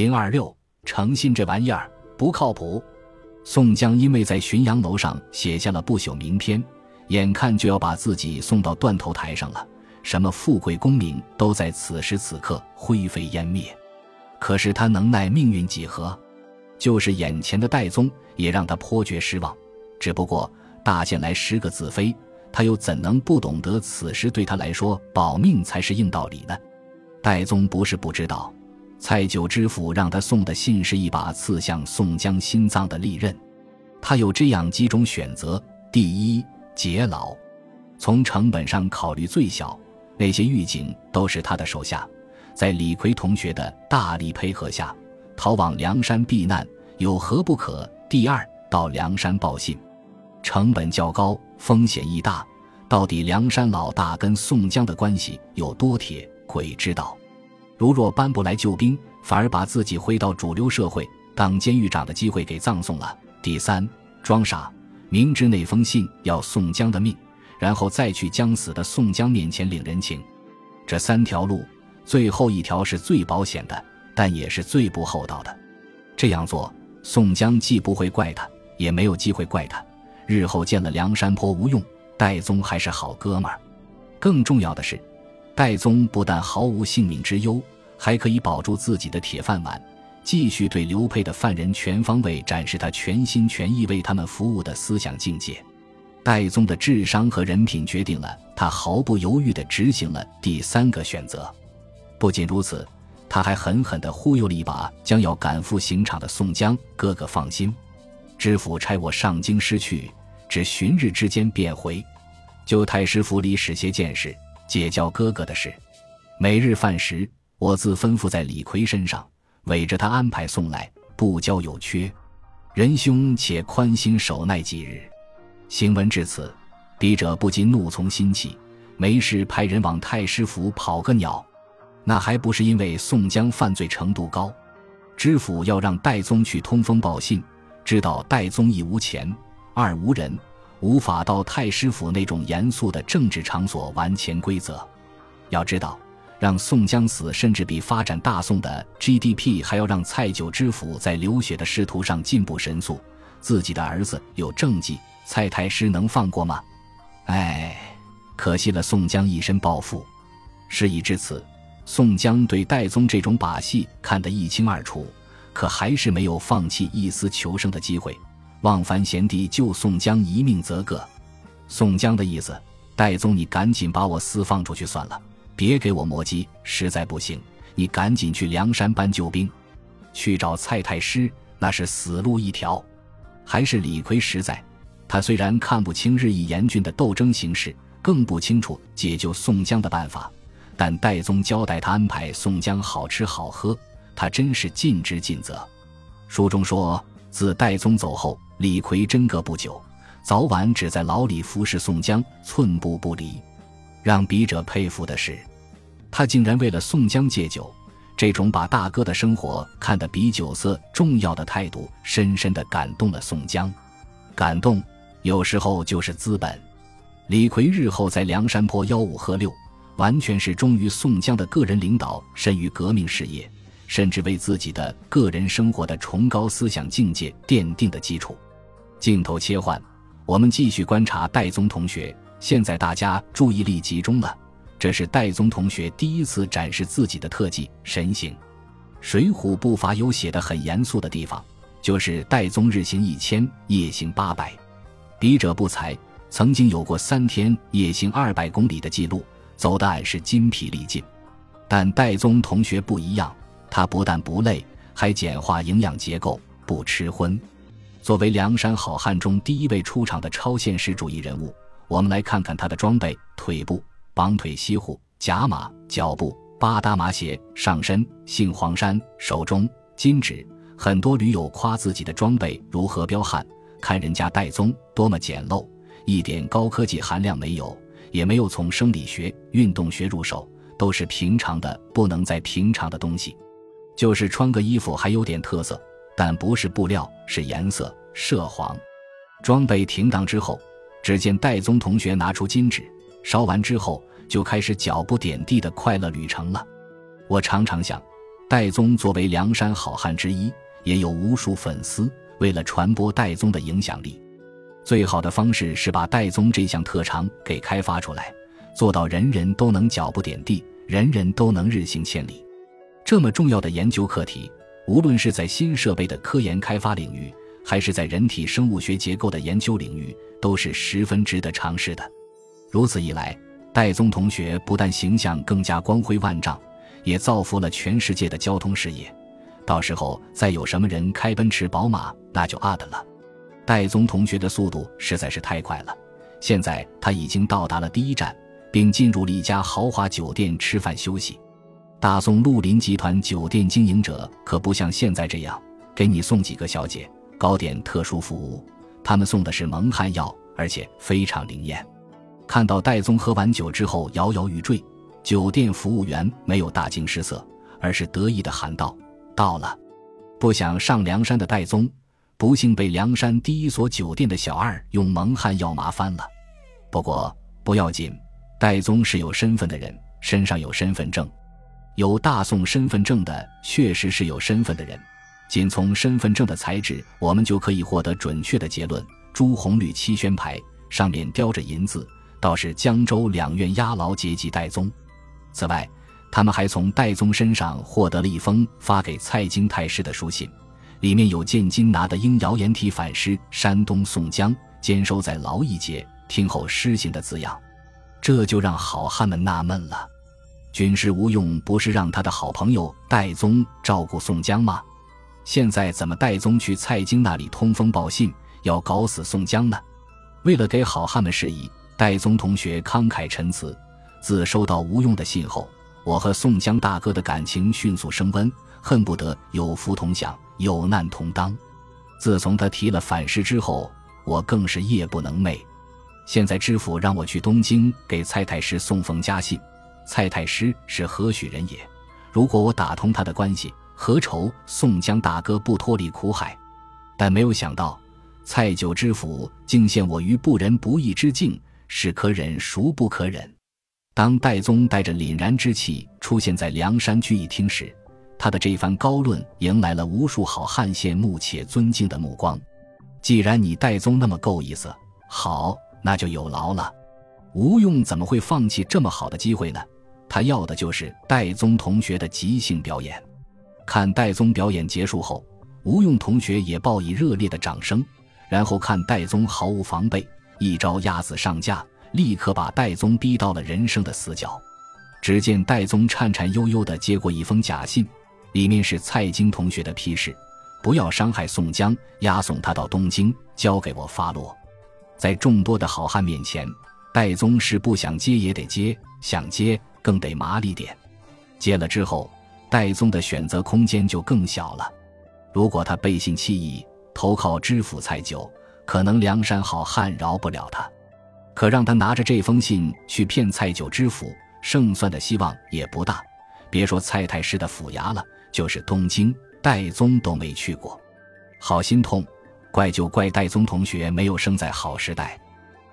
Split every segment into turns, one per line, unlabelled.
零二六，诚信这玩意儿不靠谱。宋江因为在浔阳楼上写下了不朽名篇，眼看就要把自己送到断头台上了，什么富贵功名都在此时此刻灰飞烟灭。可是他能奈命运几何？就是眼前的戴宗也让他颇觉失望。只不过大限来十个子非，他又怎能不懂得此时对他来说保命才是硬道理呢？戴宗不是不知道。蔡九知府让他送的信是一把刺向宋江心脏的利刃，他有这样几种选择：第一，劫牢，从成本上考虑最小，那些狱警都是他的手下，在李逵同学的大力配合下，逃往梁山避难，有何不可？第二，到梁山报信，成本较高，风险亦大，到底梁山老大跟宋江的关系有多铁，鬼知道。如若搬不来救兵，反而把自己回到主流社会当监狱长的机会给葬送了。第三，装傻，明知那封信要宋江的命，然后再去将死的宋江面前领人情。这三条路，最后一条是最保险的，但也是最不厚道的。这样做，宋江既不会怪他，也没有机会怪他。日后见了梁山泊无用，戴宗还是好哥们儿。更重要的是。戴宗不但毫无性命之忧，还可以保住自己的铁饭碗，继续对刘沛的犯人全方位展示他全心全意为他们服务的思想境界。戴宗的智商和人品决定了他毫不犹豫地执行了第三个选择。不仅如此，他还狠狠地忽悠了一把将要赶赴刑场的宋江：“哥哥放心，知府差我上京师去，只旬日之间便回，就太师府里使些见识。”解教哥哥的事，每日饭食我自吩咐在李逵身上，委着他安排送来，不交有缺。仁兄且宽心守耐几日。行文至此，笔者不禁怒从心起，没事派人往太师府跑个鸟，那还不是因为宋江犯罪程度高？知府要让戴宗去通风报信，知道戴宗一无钱，二无人。无法到太师府那种严肃的政治场所玩潜规则。要知道，让宋江死，甚至比发展大宋的 GDP 还要让蔡九知府在流血的仕途上进步神速。自己的儿子有政绩，蔡太师能放过吗？哎，可惜了宋江一身抱负。事已至此，宋江对戴宗这种把戏看得一清二楚，可还是没有放弃一丝求生的机会。望樊贤弟救宋江一命则个，宋江的意思，戴宗你赶紧把我私放出去算了，别给我磨叽。实在不行，你赶紧去梁山搬救兵，去找蔡太师，那是死路一条。还是李逵实在，他虽然看不清日益严峻的斗争形势，更不清楚解救宋江的办法，但戴宗交代他安排宋江好吃好喝，他真是尽职尽责。书中说，自戴宗走后。李逵真个不久，早晚只在牢里服侍宋江，寸步不离。让笔者佩服的是，他竟然为了宋江戒酒，这种把大哥的生活看得比酒色重要的态度，深深地感动了宋江。感动有时候就是资本。李逵日后在梁山泊吆五喝六，完全是忠于宋江的个人领导，甚于革命事业，甚至为自己的个人生活的崇高思想境界奠定的基础。镜头切换，我们继续观察戴宗同学。现在大家注意力集中了，这是戴宗同学第一次展示自己的特技神行。《水浒》不乏有写的很严肃的地方，就是戴宗日行一千，夜行八百。笔者不才，曾经有过三天夜行二百公里的记录，走得俺是筋疲力尽。但戴宗同学不一样，他不但不累，还简化营养结构，不吃荤。作为梁山好汉中第一位出场的超现实主义人物，我们来看看他的装备：腿部绑腿西护甲马，脚部八搭马鞋，上身杏黄衫，手中金指。很多驴友夸自己的装备如何彪悍，看人家戴宗多么简陋，一点高科技含量没有，也没有从生理学、运动学入手，都是平常的不能再平常的东西，就是穿个衣服还有点特色。但不是布料，是颜色，涉黄。装备停当之后，只见戴宗同学拿出金纸，烧完之后就开始脚不点地的快乐旅程了。我常常想，戴宗作为梁山好汉之一，也有无数粉丝。为了传播戴宗的影响力，最好的方式是把戴宗这项特长给开发出来，做到人人都能脚不点地，人人都能日行千里。这么重要的研究课题，无论是在新设备的科研开发领域，还是在人体生物学结构的研究领域，都是十分值得尝试的。如此一来，戴宗同学不但形象更加光辉万丈，也造福了全世界的交通事业。到时候再有什么人开奔驰、宝马，那就 out 了。戴宗同学的速度实在是太快了，现在他已经到达了第一站，并进入了一家豪华酒店吃饭休息。大宋绿林集团酒店经营者可不像现在这样，给你送几个小姐，搞点特殊服务。他们送的是蒙汗药，而且非常灵验。看到戴宗喝完酒之后摇摇欲坠，酒店服务员没有大惊失色，而是得意地喊道。到了，不想上梁山的戴宗，不幸被梁山第一所酒店的小二用蒙汗药麻翻了。不过不要紧，戴宗是有身份的人，身上有身份证，有大宋身份证的确实是有身份的人。仅从身份证的材质，我们就可以获得准确的结论：朱红绿七宣牌上面雕着银字，倒是江州两院押牢节级戴宗。此外。他们还从戴宗身上获得了一封发给蔡京太师的书信，里面有“见金拿的应谣言体反诗山东宋江监收在牢一节，听候施行”的字样，这就让好汉们纳闷了：军师吴用不是让他的好朋友戴宗照顾宋江吗？现在怎么戴宗去蔡京那里通风报信，要搞死宋江呢？为了给好汉们示意，戴宗同学慷慨陈词，自收到吴用的信后。我和宋江大哥的感情迅速升温，恨不得有福同享，有难同当。自从他提了反诗之后，我更是夜不能寐。现在知府让我去东京给蔡太师送封家信，蔡太师是何许人也？如果我打通他的关系，何愁宋江大哥不脱离苦海？但没有想到，蔡九知府竟陷我于不仁不义之境，是可忍孰不可忍？当戴宗带着凛然之气出现在梁山聚义厅时，他的这番高论迎来了无数好汉羡慕且尊敬的目光。既然你戴宗那么够意思，好，那就有劳了。吴用怎么会放弃这么好的机会呢？他要的就是戴宗同学的即兴表演。看戴宗表演结束后，吴用同学也报以热烈的掌声。然后看戴宗毫无防备，一招鸭子上架。立刻把戴宗逼到了人生的死角。只见戴宗颤颤悠悠地接过一封假信，里面是蔡京同学的批示：不要伤害宋江，押送他到东京，交给我发落。在众多的好汉面前，戴宗是不想接也得接，想接更得麻利点。接了之后，戴宗的选择空间就更小了。如果他背信弃义，投靠知府蔡九，可能梁山好汉饶不了他。可让他拿着这封信去骗蔡九知府，胜算的希望也不大。别说蔡太师的府衙了，就是东京，戴宗都没去过，好心痛。怪就怪戴宗同学没有生在好时代。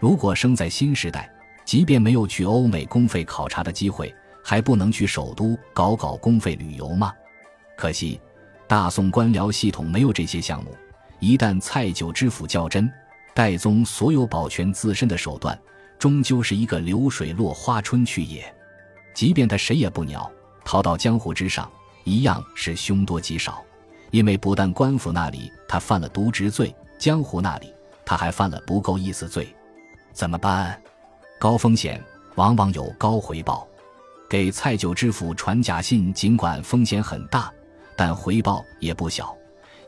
如果生在新时代，即便没有去欧美公费考察的机会，还不能去首都搞搞公费旅游吗？可惜，大宋官僚系统没有这些项目。一旦蔡九知府较真。戴宗所有保全自身的手段，终究是一个流水落花春去也。即便他谁也不鸟，逃到江湖之上，一样是凶多吉少。因为不但官府那里他犯了渎职罪，江湖那里他还犯了不够意思罪。怎么办？高风险往往有高回报。给蔡九知府传假信，尽管风险很大，但回报也不小。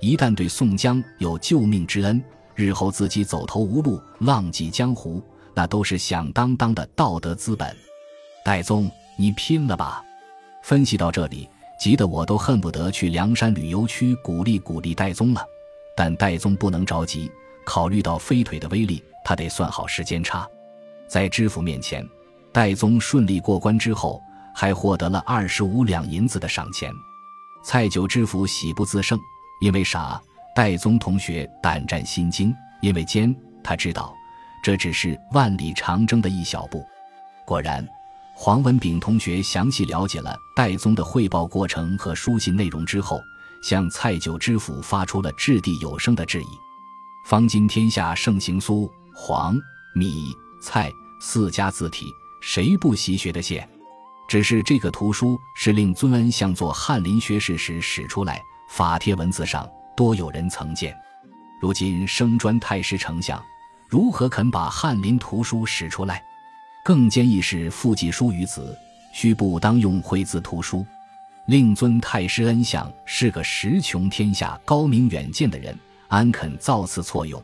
一旦对宋江有救命之恩。日后自己走投无路，浪迹江湖，那都是响当当的道德资本。戴宗，你拼了吧！分析到这里，急得我都恨不得去梁山旅游区鼓励鼓励戴宗了。但戴宗不能着急，考虑到飞腿的威力，他得算好时间差。在知府面前，戴宗顺利过关之后，还获得了二十五两银子的赏钱。蔡九知府喜不自胜，因为傻。戴宗同学胆战心惊，因为奸，他知道这只是万里长征的一小步。果然，黄文炳同学详细了解了戴宗的汇报过程和书信内容之后，向蔡九知府发出了掷地有声的质疑。方今天下盛行苏、黄、米、蔡四家字体，谁不习学的些？只是这个图书是令尊恩像做翰林学士时使出来，法帖文字上多有人曾见。如今升专太师丞相，如何肯把翰林图书使出来？更坚议是复记书于子，须不当用绘字图书。令尊太师恩相是个识穷天下、高明远见的人，安肯造次错用？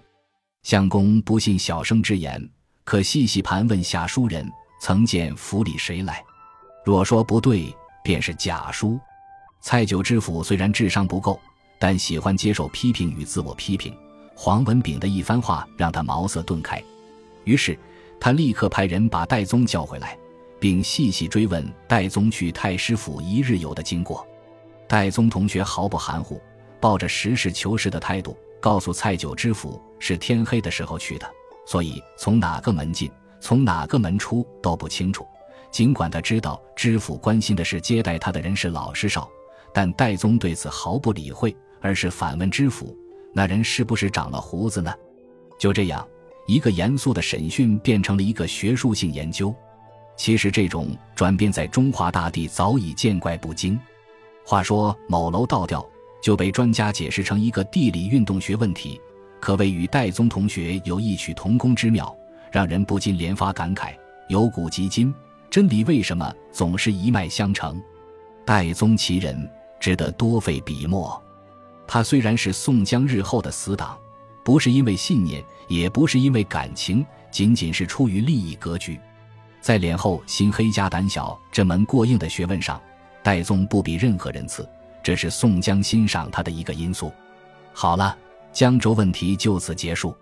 相公不信小生之言，可细细盘问下书人，曾见府里谁来？若说不对，便是假书。蔡九知府虽然智商不够，但喜欢接受批评与自我批评。黄文炳的一番话让他茅塞顿开，于是。他立刻派人把戴宗叫回来，并细细追问戴宗去太师府一日游的经过。戴宗同学毫不含糊，抱着实事求是的态度，告诉蔡九知府是天黑的时候去的，所以从哪个门进，从哪个门出都不清楚。尽管他知道知府关心的是接待他的人是老师少，但戴宗对此毫不理会，而是反问知府：“那人是不是长了胡子呢？”就这样。一个严肃的审讯变成了一个学术性研究，其实这种转变在中华大地早已见怪不惊。话说某楼倒掉就被专家解释成一个地理运动学问题，可谓与戴宗同学有异曲同工之妙，让人不禁连发感慨：由古及今，真理为什么总是一脉相承？戴宗其人值得多费笔墨。他虽然是宋江日后的死党。不是因为信念，也不是因为感情，仅仅是出于利益格局。在脸厚心黑加胆小这门过硬的学问上，戴宗不比任何人次，这是宋江欣赏他的一个因素。好了，江州问题就此结束。